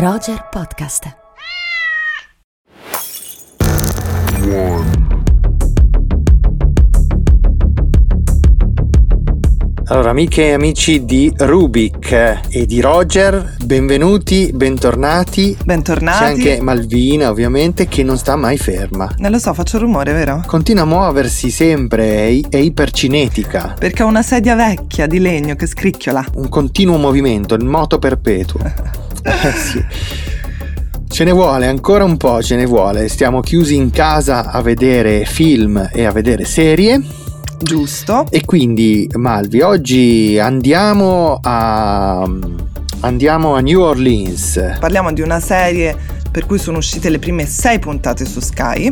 Roger Podcast. Allora, amiche e amici di Rubik e di Roger, benvenuti, bentornati. Bentornati. C'è anche Malvina, ovviamente, che non sta mai ferma. Non lo so, faccio rumore, vero? Continua a muoversi sempre, è, è ipercinetica. Perché ho una sedia vecchia di legno che scricchiola. Un continuo movimento, il moto perpetuo. sì. Ce ne vuole ancora un po', ce ne vuole. Stiamo chiusi in casa a vedere film e a vedere serie. Giusto. E quindi, Malvi, oggi andiamo a. Andiamo a New Orleans. Parliamo di una serie per cui sono uscite le prime sei puntate su Sky.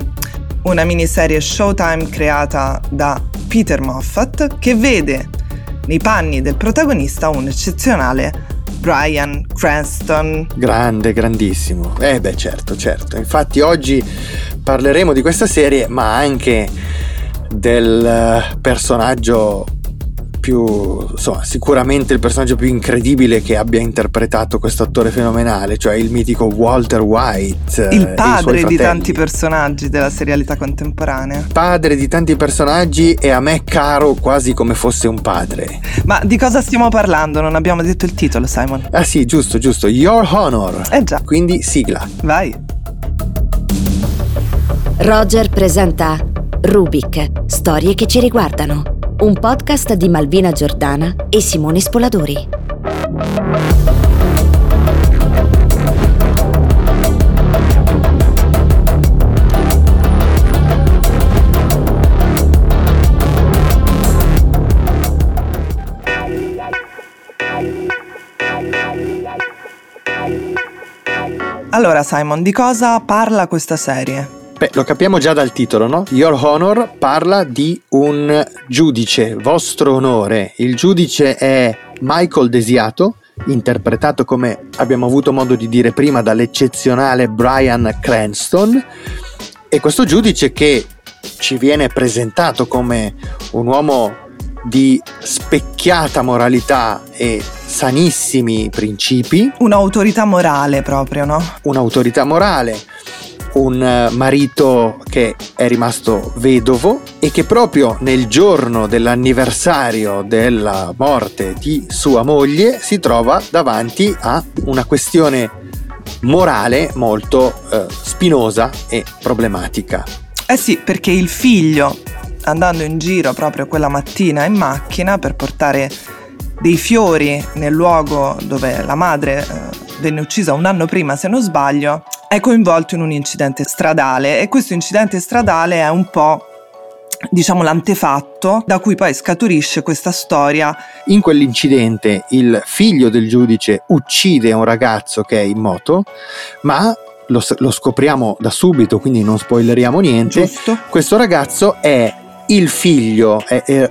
Una miniserie Showtime creata da Peter Moffat che vede nei panni del protagonista un eccezionale Brian Cranston. Grande, grandissimo. Eh beh, certo, certo. Infatti oggi parleremo di questa serie, ma anche del eh, personaggio più, insomma, sicuramente il personaggio più incredibile che abbia interpretato questo attore fenomenale, cioè il mitico Walter White. Il padre di tanti personaggi della serialità contemporanea. Padre di tanti personaggi e a me caro quasi come fosse un padre. Ma di cosa stiamo parlando? Non abbiamo detto il titolo, Simon. Ah sì, giusto, giusto. Your Honor. Eh già. Quindi sigla. Vai. Roger presenta Rubik, storie che ci riguardano. Un podcast di Malvina Giordana e Simone Spoladori. Allora, Simon, di cosa parla questa serie? Beh, lo capiamo già dal titolo, no? Your Honor parla di un giudice, vostro onore. Il giudice è Michael Desiato, interpretato come abbiamo avuto modo di dire prima dall'eccezionale Brian Cranston. E questo giudice che ci viene presentato come un uomo di specchiata moralità e sanissimi principi. Un'autorità morale proprio, no? Un'autorità morale, un marito che è rimasto vedovo e che proprio nel giorno dell'anniversario della morte di sua moglie si trova davanti a una questione morale molto eh, spinosa e problematica. Eh sì, perché il figlio andando in giro proprio quella mattina in macchina per portare dei fiori nel luogo dove la madre eh, venne uccisa un anno prima se non sbaglio, è coinvolto in un incidente stradale e questo incidente stradale è un po' diciamo l'antefatto da cui poi scaturisce questa storia. In quell'incidente il figlio del giudice uccide un ragazzo che è in moto, ma lo, lo scopriamo da subito, quindi non spoileriamo niente. Giusto. Questo ragazzo è il figlio è, è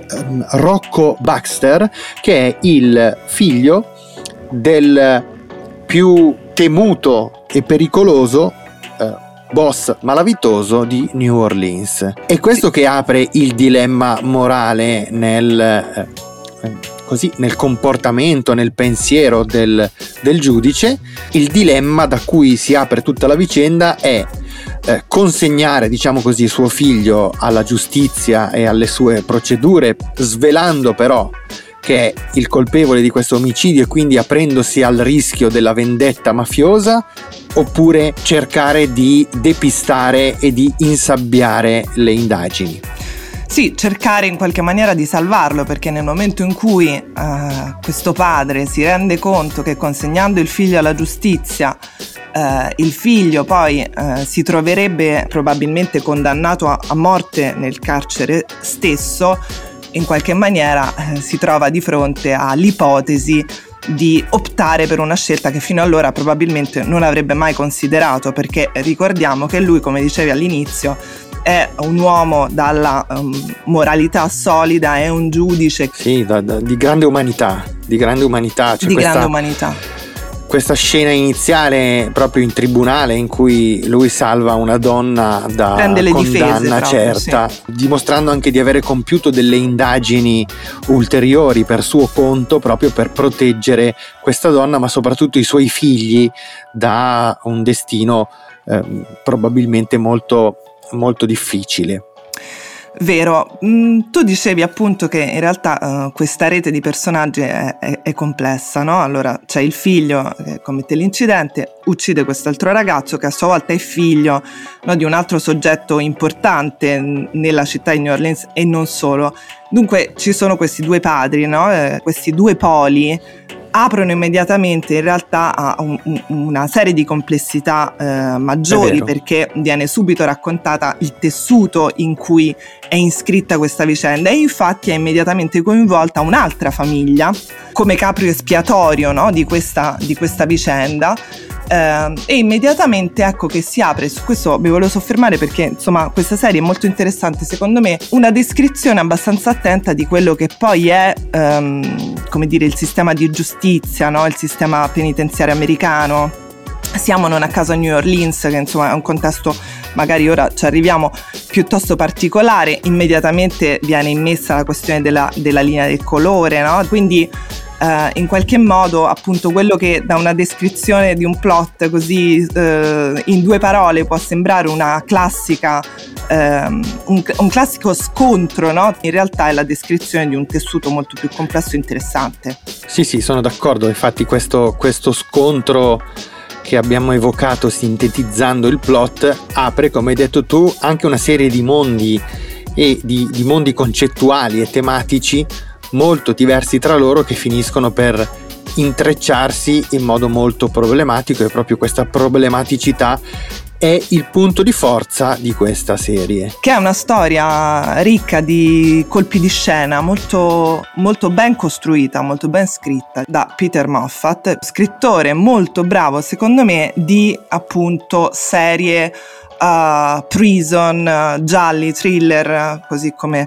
Rocco Baxter, che è il figlio del più temuto e pericoloso eh, boss malavitoso di New Orleans. È questo che apre il dilemma morale nel, eh, così, nel comportamento, nel pensiero del, del giudice. Il dilemma da cui si apre tutta la vicenda è eh, consegnare, diciamo così, suo figlio alla giustizia e alle sue procedure, svelando però che è il colpevole di questo omicidio e quindi aprendosi al rischio della vendetta mafiosa, oppure cercare di depistare e di insabbiare le indagini. Sì, cercare in qualche maniera di salvarlo perché nel momento in cui uh, questo padre si rende conto che consegnando il figlio alla giustizia uh, il figlio poi uh, si troverebbe probabilmente condannato a, a, morte nel carcere stesso, in qualche maniera si trova di fronte all'ipotesi di optare per una scelta che fino allora probabilmente non avrebbe mai considerato perché ricordiamo che lui, come dicevi all'inizio, è un uomo dalla um, moralità solida, è un giudice. Sì, da, da, di grande umanità, di grande umanità. Cioè di questa, grande umanità questa scena iniziale proprio in tribunale in cui lui salva una donna da Prende condanna difese, certa, sì. dimostrando anche di avere compiuto delle indagini ulteriori per suo conto proprio per proteggere questa donna, ma soprattutto i suoi figli da un destino eh, probabilmente molto, molto difficile. Vero, mm, tu dicevi appunto che in realtà uh, questa rete di personaggi è, è, è, complessa, no? Allora c'è il figlio che commette l'incidente, uccide quest'altro ragazzo che a sua volta è figlio no, di un altro soggetto importante nella città di New Orleans e non solo. Dunque ci sono questi due padri, no? eh, questi due poli aprono immediatamente in realtà a un, una serie di complessità eh, maggiori perché viene subito raccontata il tessuto in cui è iscritta questa vicenda. E infatti è immediatamente coinvolta un'altra famiglia come caprio espiatorio no, di, questa, di questa vicenda eh, e immediatamente ecco che si apre, su questo mi volevo soffermare perché insomma questa serie è molto interessante secondo me, una descrizione abbastanza attenta di quello che poi è ehm, come dire il sistema di giustizia, no? il sistema penitenziario americano. Siamo non a caso a New Orleans, che insomma è un contesto magari ora ci arriviamo piuttosto particolare, immediatamente viene immessa la questione della, della linea del colore, no? quindi Uh, in qualche modo appunto quello che da una descrizione di un plot così uh, in due parole può sembrare una classica um, un, un, classico scontro no? in realtà è la descrizione di un tessuto molto più complesso e interessante sì sì sono d'accordo infatti questo, questo scontro che abbiamo evocato sintetizzando il plot apre come hai detto tu anche una serie di mondi e di, di mondi concettuali e tematici molto diversi tra loro che finiscono per intrecciarsi in modo molto problematico e proprio questa problematicità è il punto di forza di questa serie. Che è una storia ricca di colpi di scena, molto, molto ben costruita, molto ben scritta da Peter Moffat, scrittore molto bravo secondo me di appunto serie uh, prison, uh, gialli, thriller, così come...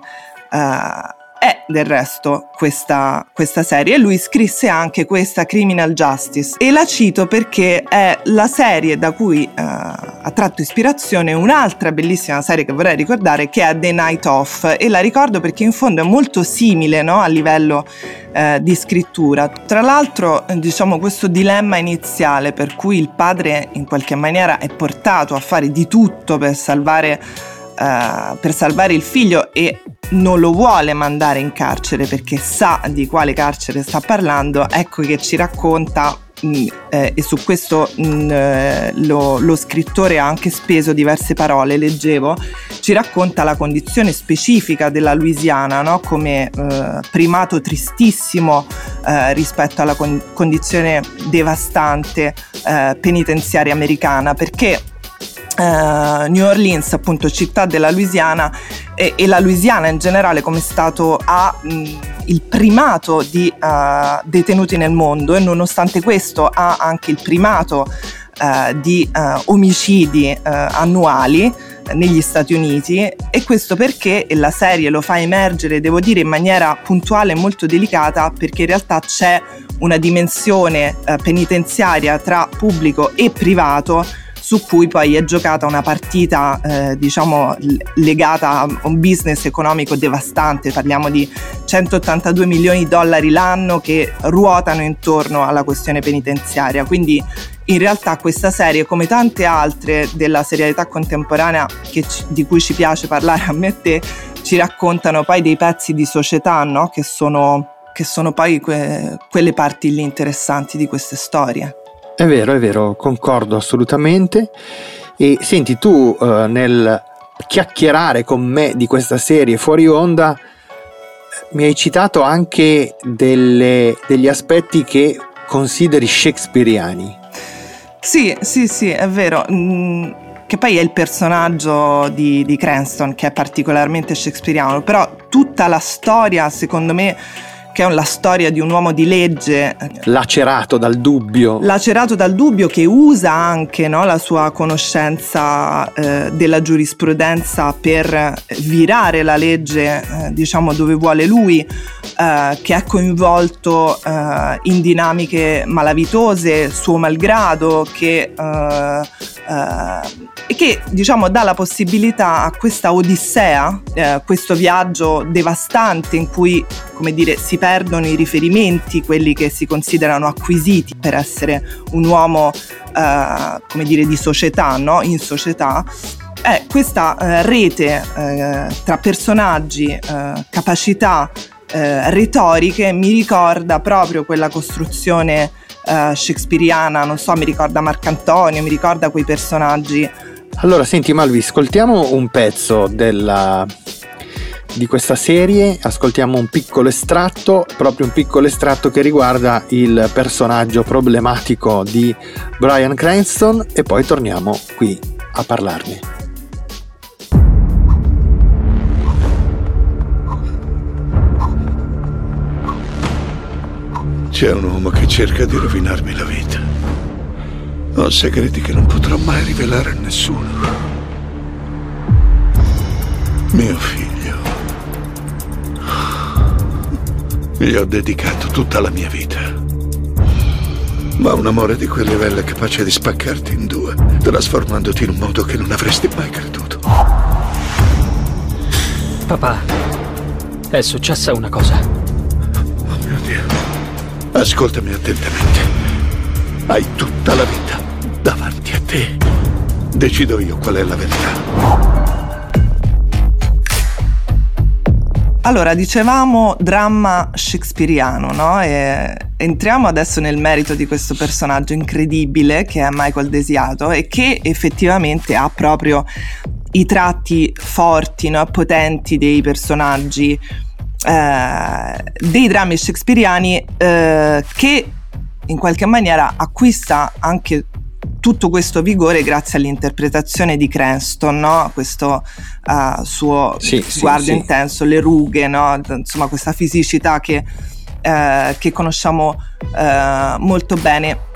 Uh, è del resto questa, questa, serie. Lui scrisse anche questa Criminal Justice e la cito perché è la serie da cui uh, ha tratto ispirazione un'altra bellissima serie che vorrei ricordare che è The Night Off e la ricordo perché in fondo è molto simile no, a livello uh, di scrittura. Tra l'altro diciamo questo dilemma iniziale per cui il padre in qualche maniera è portato a fare di tutto per salvare uh, per salvare il figlio e non lo vuole mandare in carcere perché sa di quale carcere sta parlando, ecco che ci racconta mm, eh, e su questo mm, eh, lo, lo, scrittore ha anche speso diverse parole, leggevo, ci racconta la condizione specifica della Louisiana no? come eh, primato tristissimo eh, rispetto alla con- condizione devastante penitenziaria americana perché Uh, New Orleans, appunto città della Louisiana e, e, la Louisiana in generale come Stato ha mh, il primato di uh, detenuti nel mondo e nonostante questo ha anche il primato uh, di omicidi annuali negli Stati Uniti. E questo perché la serie lo fa emergere, devo dire, in maniera puntuale e molto delicata perché in realtà c'è una dimensione penitenziaria tra pubblico e privato su cui poi è giocata una partita eh, diciamo legata a un business economico devastante, parliamo di 182 milioni di dollari l'anno che ruotano intorno alla questione penitenziaria, quindi in realtà questa serie, come tante altre della serialità contemporanea ci, di cui ci piace parlare a me e te, ci raccontano poi dei pezzi di società no? che, sono, che sono poi que, quelle parti lì interessanti di queste storie. È vero, è vero, concordo assolutamente. E senti, tu eh, nel chiacchierare con me di questa serie fuori onda mi hai citato anche delle, degli aspetti che consideri shakespeariani. Sì, sì, sì, è vero. Mm, che poi è il personaggio di, di Cranston che è particolarmente shakespeariano, però tutta la storia, secondo me, che è la storia di un uomo di legge lacerato dal dubbio. Lacerato dal dubbio che usa anche no, la sua conoscenza eh, della giurisprudenza per virare la legge, eh, diciamo dove vuole lui, eh, che è coinvolto eh, in dinamiche malavitose, suo malgrado, che eh, e che diciamo dà la possibilità a questa odissea, eh, questo viaggio devastante in cui come dire si perdono i riferimenti, quelli che si considerano acquisiti per essere un uomo eh, come dire di società, no? in società, è questa eh, rete eh, tra personaggi, eh, capacità eh, retoriche mi ricorda proprio quella costruzione shakespeariana, non so, mi ricorda Marcantonio, mi ricorda quei personaggi. Allora, senti Malvi, ascoltiamo un pezzo della, di questa serie, ascoltiamo un piccolo estratto, proprio un piccolo estratto che riguarda il personaggio problematico di Brian Cranston e poi torniamo qui a parlarne. C'è un uomo che cerca di rovinarmi la vita. Ho segreti che non potrò mai rivelare a nessuno. Mio figlio. Gli ho dedicato tutta la mia vita. Ma un amore di quel livello è capace di spaccarti in due, trasformandoti in un modo che non avresti mai creduto. Papà, è successa una cosa. Oh mio Dio. Ascoltami attentamente. Hai tutta la vita davanti a te. Decido io qual è la verità. Allora, dicevamo dramma shakespeariano, no? E entriamo adesso nel merito di questo personaggio incredibile che è Michael Desiato e che effettivamente ha proprio i tratti forti, no? potenti dei personaggi eh, dei drammi shakespeariani eh, che in qualche maniera acquista anche tutto questo vigore grazie all'interpretazione di Cranston, no? questo uh, suo sì, sguardo sì, intenso, sì. le rughe, no? insomma questa fisicità che, uh, che conosciamo uh, molto bene.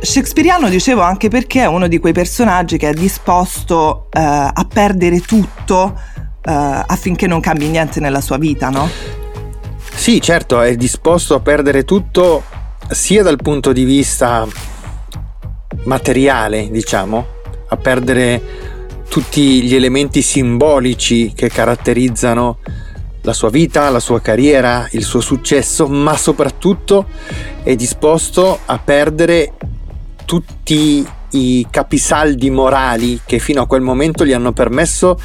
Shakespeariano dicevo anche perché è uno di quei personaggi che è disposto a perdere tutto affinché non cambi niente nella sua vita, no? Sì, certo, è disposto a perdere tutto sia dal punto di vista materiale, diciamo, a perdere tutti gli elementi simbolici che caratterizzano la sua vita, la sua carriera, il suo successo, ma soprattutto è disposto a perdere tutti i capisaldi morali che fino a quel momento gli hanno permesso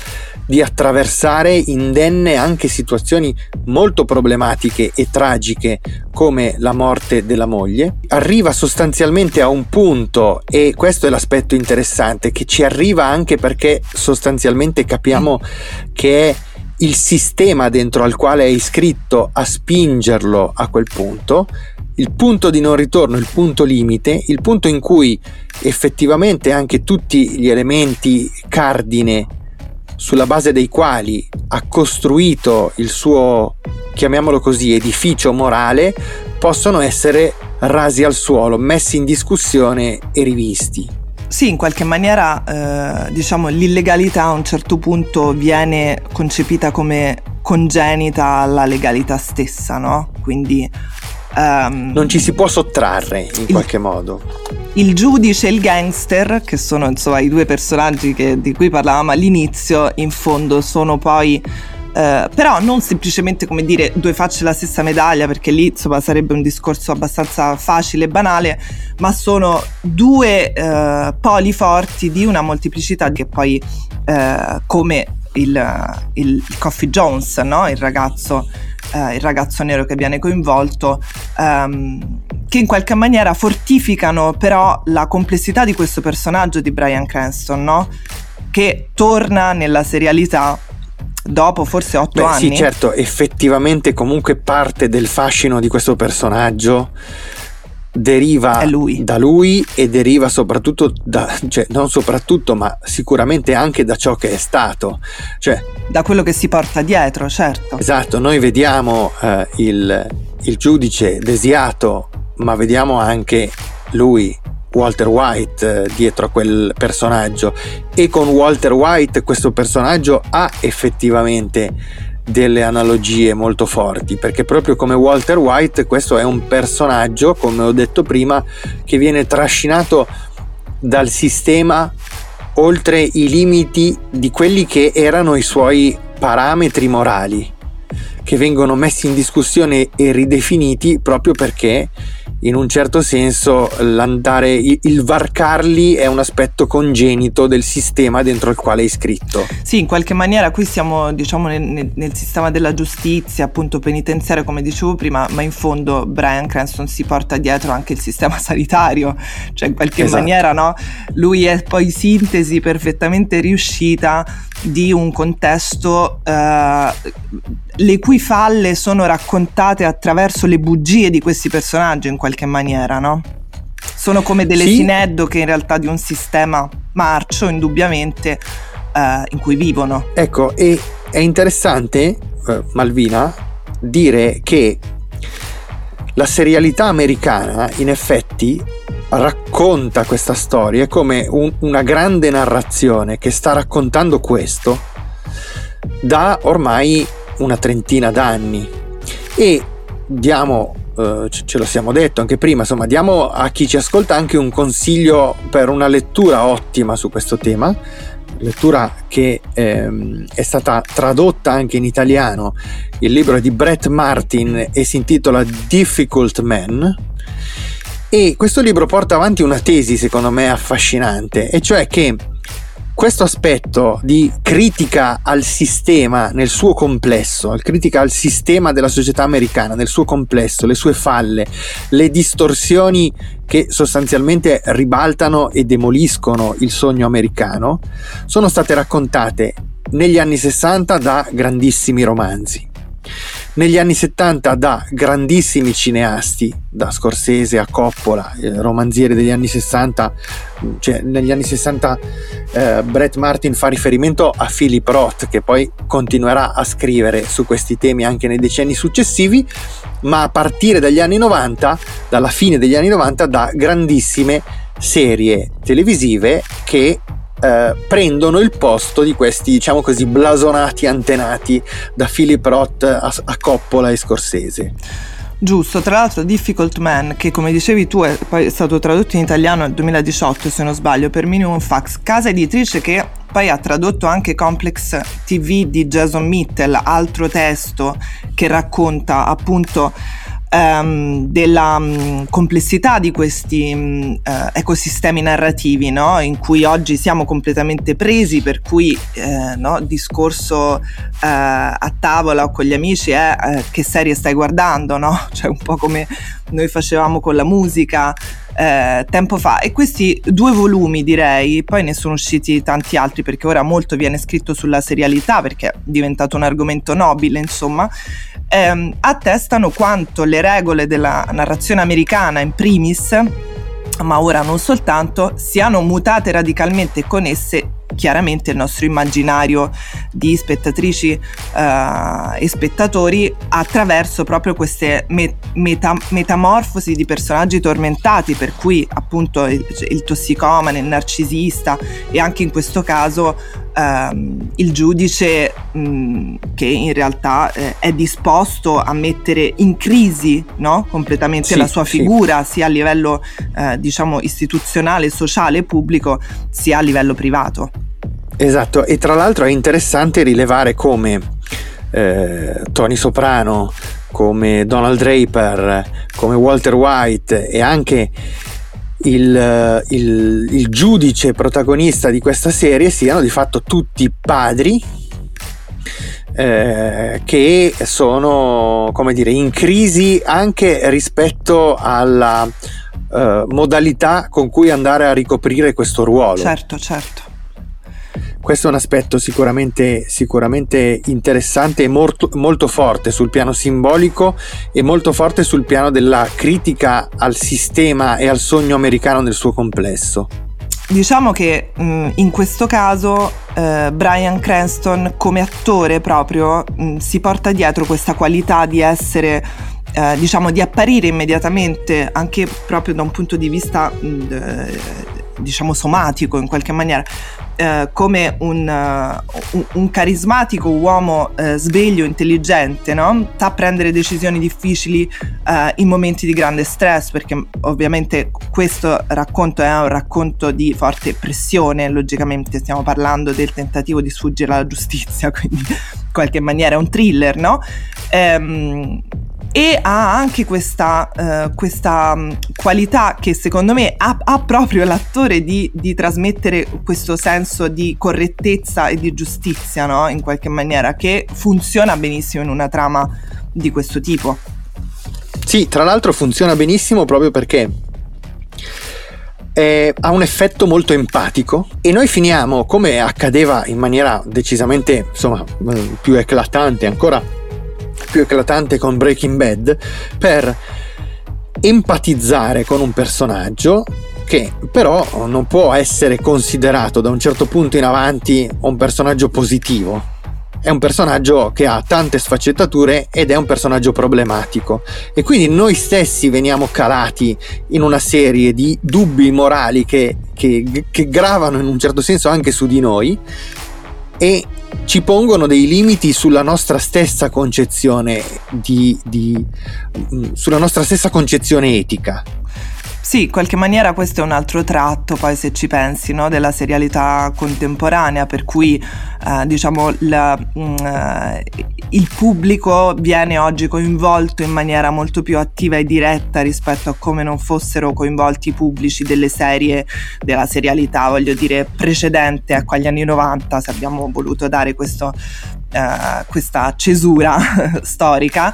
di attraversare indenne anche situazioni molto problematiche e tragiche come la morte della moglie, arriva sostanzialmente a un punto e questo è l'aspetto interessante che ci arriva anche perché sostanzialmente capiamo che è il sistema dentro al quale è iscritto a spingerlo a quel punto, il punto di non ritorno, il punto limite, il punto in cui effettivamente anche tutti gli elementi cardine sulla base dei quali ha costruito il suo, chiamiamolo così, edificio morale, possono essere rasi al suolo, messi in discussione e rivisti. Sì, in qualche maniera eh, diciamo l'illegalità a un certo punto viene concepita come congenita alla legalità stessa, no? Quindi Um, non ci si può sottrarre in il, qualche modo. Il giudice e il gangster, che sono insomma i due personaggi che, di cui parlavamo all'inizio, in fondo sono poi Uh, però non semplicemente come dire due facce della stessa medaglia, perché lì insomma sarebbe un discorso abbastanza facile e banale, ma sono due uh, poli forti di una moltiplicità che poi, uh, come il, il, Coffee Jones, no? il ragazzo eh, il ragazzo nero che viene coinvolto, ehm, che in qualche maniera fortificano però la complessità di questo personaggio di Brian Cranston, no? che torna nella serialità dopo forse otto Beh, anni. Sì, certo, effettivamente comunque parte del fascino di questo personaggio deriva lui. da lui e deriva soprattutto da, cioè non soprattutto, ma sicuramente anche da ciò che è stato. Cioè, da quello che si porta dietro, certo. Esatto, noi vediamo eh, il, il giudice desiato, ma vediamo anche lui Walter White eh, dietro a quel personaggio e con Walter White questo personaggio ha effettivamente delle analogie molto forti perché proprio come Walter White questo è un personaggio come ho detto prima che viene trascinato dal sistema oltre i limiti di quelli che erano i suoi parametri morali che vengono messi in discussione e ridefiniti proprio perché in un certo senso l'andare, il varcarli è un aspetto congenito del sistema dentro il quale è iscritto. Sì, in qualche maniera qui siamo diciamo nel, nel, sistema della giustizia, appunto penitenziario come dicevo prima, ma in fondo Brian Cranston si porta dietro anche il sistema sanitario, cioè in qualche esatto. maniera no? Lui è poi sintesi perfettamente riuscita di un contesto eh, le cui falle sono raccontate attraverso le bugie di questi personaggi in qualche maniera, no? Sono come delle sì. sineddoche in realtà di un sistema marcio, indubbiamente, eh, in cui vivono. Ecco, e è interessante, eh, Malvina, dire che la serialità americana in effetti racconta questa storia come un, una grande narrazione che sta raccontando questo da ormai una trentina d'anni e diamo Uh, ce lo siamo detto anche prima, insomma, diamo a chi ci ascolta anche un consiglio per una lettura ottima su questo tema, lettura che ehm, è stata tradotta anche in italiano. Il libro è di Brett Martin e si intitola Difficult Man. E questo libro porta avanti una tesi, secondo me, affascinante, e cioè che questo aspetto di critica al sistema nel suo complesso, critica al sistema della società americana nel suo complesso, le sue falle, le distorsioni che sostanzialmente ribaltano e demoliscono il sogno americano, sono state raccontate negli anni 60 da grandissimi romanzi negli anni 70 da grandissimi cineasti, da Scorsese a Coppola, eh, romanzieri degli anni 60, cioè negli anni 60 eh, Brett Martin fa riferimento a Philip Roth che poi continuerà a scrivere su questi temi anche nei decenni successivi, ma a partire dagli anni 90, dalla fine degli anni 90, da grandissime serie televisive che eh, prendono il posto di questi, diciamo così, blasonati antenati da Philip Roth a, a Coppola e Scorsese. Giusto, tra l'altro Difficult Man, che come dicevi tu è poi stato tradotto in italiano nel 2018 se non sbaglio per Minimum Fax, casa editrice che poi ha tradotto anche Complex TV di Jason Mittel, altro testo che racconta appunto ehm, della mm, complessità di questi mm, eh, ecosistemi narrativi, no? in cui oggi siamo completamente presi, per cui eh, no, discorso eh, a tavola o con gli amici è eh, che serie stai guardando, no? cioè un po' come noi facevamo con la musica eh, tempo fa e questi due volumi direi poi ne sono usciti tanti altri perché ora molto viene scritto sulla serialità perché è diventato un argomento nobile insomma ehm, attestano quanto le regole della narrazione americana in primis ma ora non soltanto siano mutate radicalmente con esse chiaramente il nostro immaginario di spettatrici uh, e spettatori attraverso proprio queste met- meta- metamorfosi di personaggi tormentati per cui appunto il, il tossicomane, il narcisista e anche in questo caso um, il giudice um, che in realtà eh, è disposto a mettere in crisi no? completamente sì, la sua figura sì. sia a livello eh, diciamo istituzionale, sociale, pubblico sia a livello privato. Esatto, e tra l'altro è interessante rilevare come eh, Tony Soprano, come Donald Draper, come Walter White e anche il, il, il giudice protagonista di questa serie siano di fatto tutti padri eh, che sono come dire in crisi anche rispetto alla eh, modalità con cui andare a ricoprire questo ruolo. Certo, certo questo è un aspetto sicuramente, sicuramente interessante e molto, molto forte sul piano simbolico e molto forte sul piano della critica al sistema e al sogno americano nel suo complesso. Diciamo che mh, in questo caso eh, Brian Cranston come attore proprio mh, si porta dietro questa qualità di essere eh, diciamo di apparire immediatamente anche proprio da un punto di vista mh, diciamo somatico in qualche maniera eh, come un, uh, un, carismatico uomo uh, sveglio, intelligente, no? sa prendere decisioni difficili uh, in momenti di grande stress, perché ovviamente questo racconto è un racconto di forte pressione, logicamente stiamo parlando del tentativo di sfuggire alla giustizia, quindi in qualche maniera è un thriller, no? Ehm, e ha anche questa, uh, questa um, qualità che secondo me ha, ha proprio l'attore di, di, trasmettere questo senso di correttezza e di giustizia, no? In qualche maniera, che funziona benissimo in una trama di questo tipo. Sì, tra l'altro funziona benissimo proprio perché eh, ha un effetto molto empatico e noi finiamo come accadeva in maniera decisamente insomma più eclatante ancora più eclatante con Breaking Bad per empatizzare con un personaggio che però non può essere considerato da un certo punto in avanti un personaggio positivo. È un personaggio che ha tante sfaccettature ed è un personaggio problematico e quindi noi stessi veniamo calati in una serie di dubbi morali che, che, che gravano in un certo senso anche su di noi e ci pongono dei limiti sulla nostra stessa concezione di, di mm, sulla nostra stessa concezione etica. Sì, in qualche maniera questo è un altro tratto, poi se ci pensi, no, della serialità contemporanea, per cui eh, diciamo la, mh, mm, eh, il pubblico viene oggi coinvolto in maniera molto più attiva e diretta rispetto a come non fossero coinvolti i pubblici delle serie della serialità, voglio dire, precedente ecco, agli anni 90, se abbiamo voluto dare questo, eh, questa cesura storica.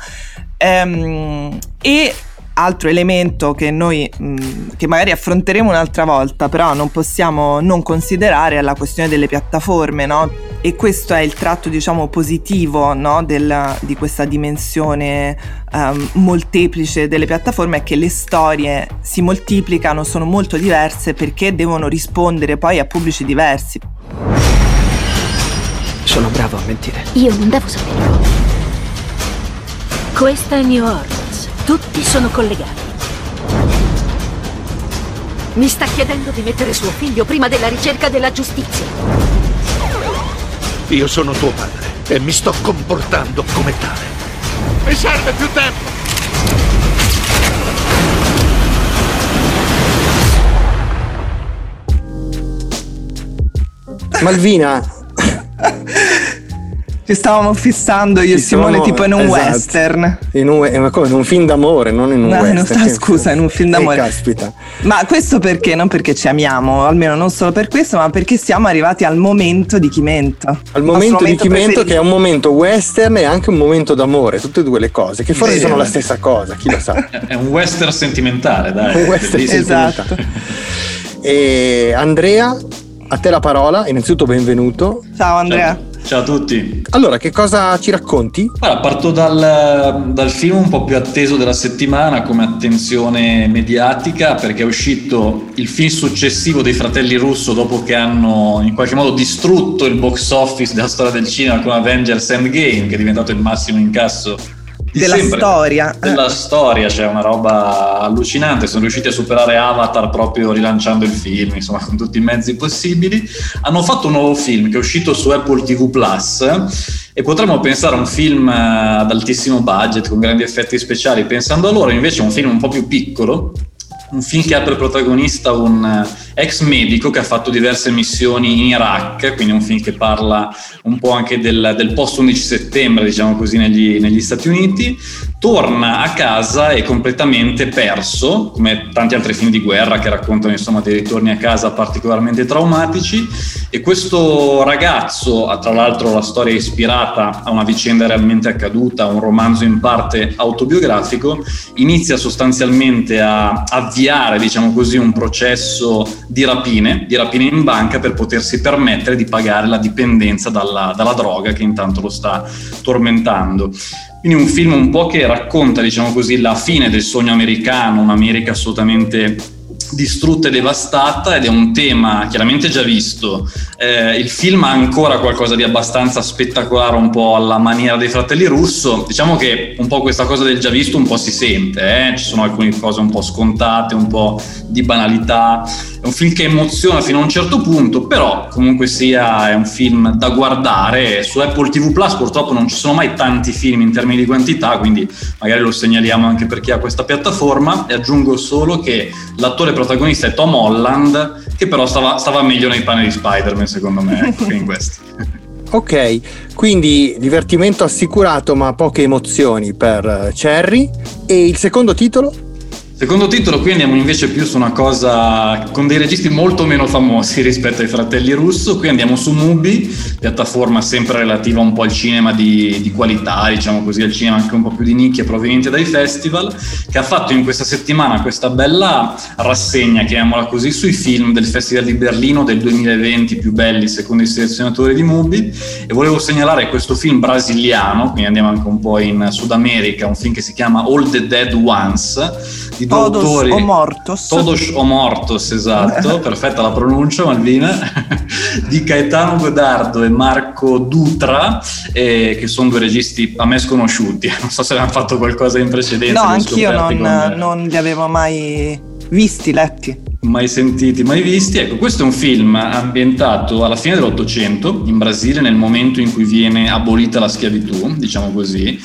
Ehm, e altro elemento che noi mh, mm, che magari affronteremo un'altra volta, però non possiamo non considerare è la questione delle piattaforme, no? E questo è il tratto, diciamo, positivo no? Del, di questa dimensione um, molteplice delle piattaforme, è che le storie si moltiplicano, sono molto diverse perché devono rispondere poi a pubblici diversi. Sono bravo a mentire. Io non devo saperlo. Questa è New Orleans. Tutti sono collegati. Mi sta chiedendo di mettere suo figlio prima della ricerca della giustizia. Io sono tuo padre e mi sto comportando come tale. Mi serve più tempo! Malvina, Ci stavamo fissando io e Simone tipo in un esatto. western. In un, eh, come, in un film d'amore, non in un no, western. No, scusa, in un film d'amore. Eh, caspita. Ma questo perché? Non perché ci amiamo, almeno non solo per questo, ma perché siamo arrivati al momento di Chimento. Al momento, di Chimento che è un momento western e anche un momento d'amore, tutte e due le cose, che forse sono la stessa cosa, chi lo sa. è un western sentimentale, dai. Un western esatto. E Andrea, a te la parola, innanzitutto benvenuto. Ciao Andrea. Ciao. Ciao a tutti. Allora, che cosa ci racconti? Allora, parto dal, dal, film un po' più atteso della settimana come attenzione mediatica perché è uscito il film successivo dei fratelli Russo dopo che hanno in qualche modo distrutto il box office della storia del cinema con Avengers Endgame che è diventato il massimo incasso della sempre, storia. Della storia, c'è cioè una roba allucinante. Sono riusciti a superare Avatar proprio rilanciando il film, insomma, con tutti i mezzi possibili. Hanno fatto un nuovo film che è uscito su Apple TV Plus. E potremmo pensare a un film eh, ad altissimo budget, con grandi effetti speciali. Pensando a loro, invece, è un film un po' più piccolo, un film che ha per protagonista un ex medico che ha fatto diverse missioni in Iraq, quindi un film che parla un po' anche del, del post 11 settembre, diciamo così, negli, negli Stati Uniti, torna a casa e completamente perso, come tanti altri film di guerra che raccontano insomma dei ritorni a casa particolarmente traumatici e questo ragazzo, tra l'altro la storia è ispirata a una vicenda realmente accaduta, un romanzo in parte autobiografico, inizia sostanzialmente a avviare, diciamo così, un processo di rapine, di rapine in banca per potersi permettere di pagare la dipendenza dalla, dalla droga che intanto lo sta tormentando. Quindi un film un po' che racconta, diciamo così, la fine del sogno americano, un'America assolutamente distrutta e devastata ed è un tema chiaramente già visto. Eh, il film ha ancora qualcosa di abbastanza spettacolare, un po' alla maniera dei fratelli russo. Diciamo che un po' questa cosa del già visto un po' si sente, eh? ci sono alcune cose un po' scontate, un po' di banalità. È un film che emoziona fino a un certo punto, però comunque sia è un film da guardare. Su Apple TV Plus purtroppo non ci sono mai tanti film in termini di quantità, quindi magari lo segnaliamo anche per chi ha questa piattaforma e aggiungo solo che l'attore protagonista è Tom Holland, che però stava, stava meglio nei panni di Spider-Man, secondo me, ecco, in questo. Ok, quindi divertimento assicurato ma poche emozioni per Cherry. E il secondo titolo? Secondo titolo qui andiamo invece più su una cosa con dei registi molto meno famosi rispetto ai fratelli Russo, qui andiamo su Mubi, piattaforma sempre relativa un po' al cinema di, di qualità, diciamo così, al cinema anche un po' più di nicchia proveniente dai festival, che ha fatto in questa settimana questa bella rassegna, chiamiamola così, sui film del Festival di Berlino del 2020 più belli secondo i selezionatori di Mubi. E volevo segnalare questo film brasiliano, quindi andiamo anche un po' in Sud America, un film che si chiama All the Dead Ones di due Todos autori. o Mortos. Todos o Mortos, esatto, perfetta la pronuncia Malvina, di Gaetano Godardo e Marco Dutra, eh, che sono due registi a me sconosciuti, non so se hanno fatto qualcosa in precedenza. No, anch'io non, con- non li avevo mai visti, letti. mai sentiti, mai visti. Ecco, questo è un film ambientato alla fine dell'Ottocento in Brasile, nel momento in cui viene abolita la schiavitù, diciamo così.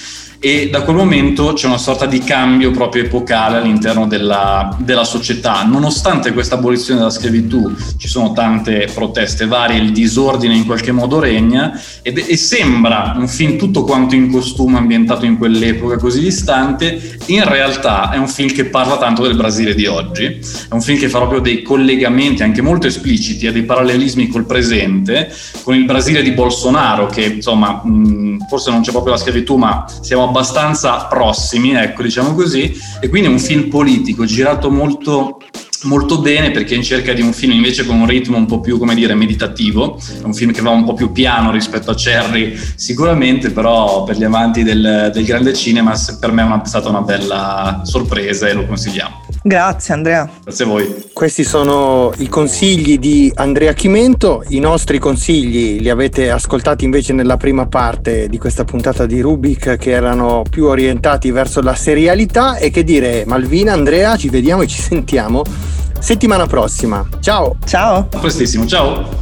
E da quel momento c'è una sorta di cambio proprio epocale all'interno della, della società. Nonostante questa abolizione della schiavitù, ci sono tante proteste varie, il disordine in qualche modo regna ed- e sembra un film tutto quanto in costume ambientato in quell'epoca così distante. In realtà è un film che parla tanto del Brasile di oggi, è un film che fa proprio dei collegamenti anche molto espliciti e dei parallelismi col presente, con il Brasile di Bolsonaro, che insomma mh, forse non c'è proprio la schiavitù, ma siamo abbastanza prossimi, ecco, diciamo così, e quindi è un film politico girato molto molto bene perché è in cerca di un film invece con un ritmo un po' più, come dire, meditativo, è un film che va un po' più piano rispetto a Cherry sicuramente, però per gli amanti del, del grande cinema per me è una- stata una bella sorpresa e lo consigliamo. Grazie Andrea. Grazie a voi. Questi sono i consigli di Andrea Chimento, i nostri consigli li avete ascoltati invece nella prima parte di questa puntata di Rubik che erano più orientati verso la serialità e che dire Malvina, Andrea, ci vediamo e ci sentiamo settimana prossima. Ciao! Ciao. A prestissimo, ciao!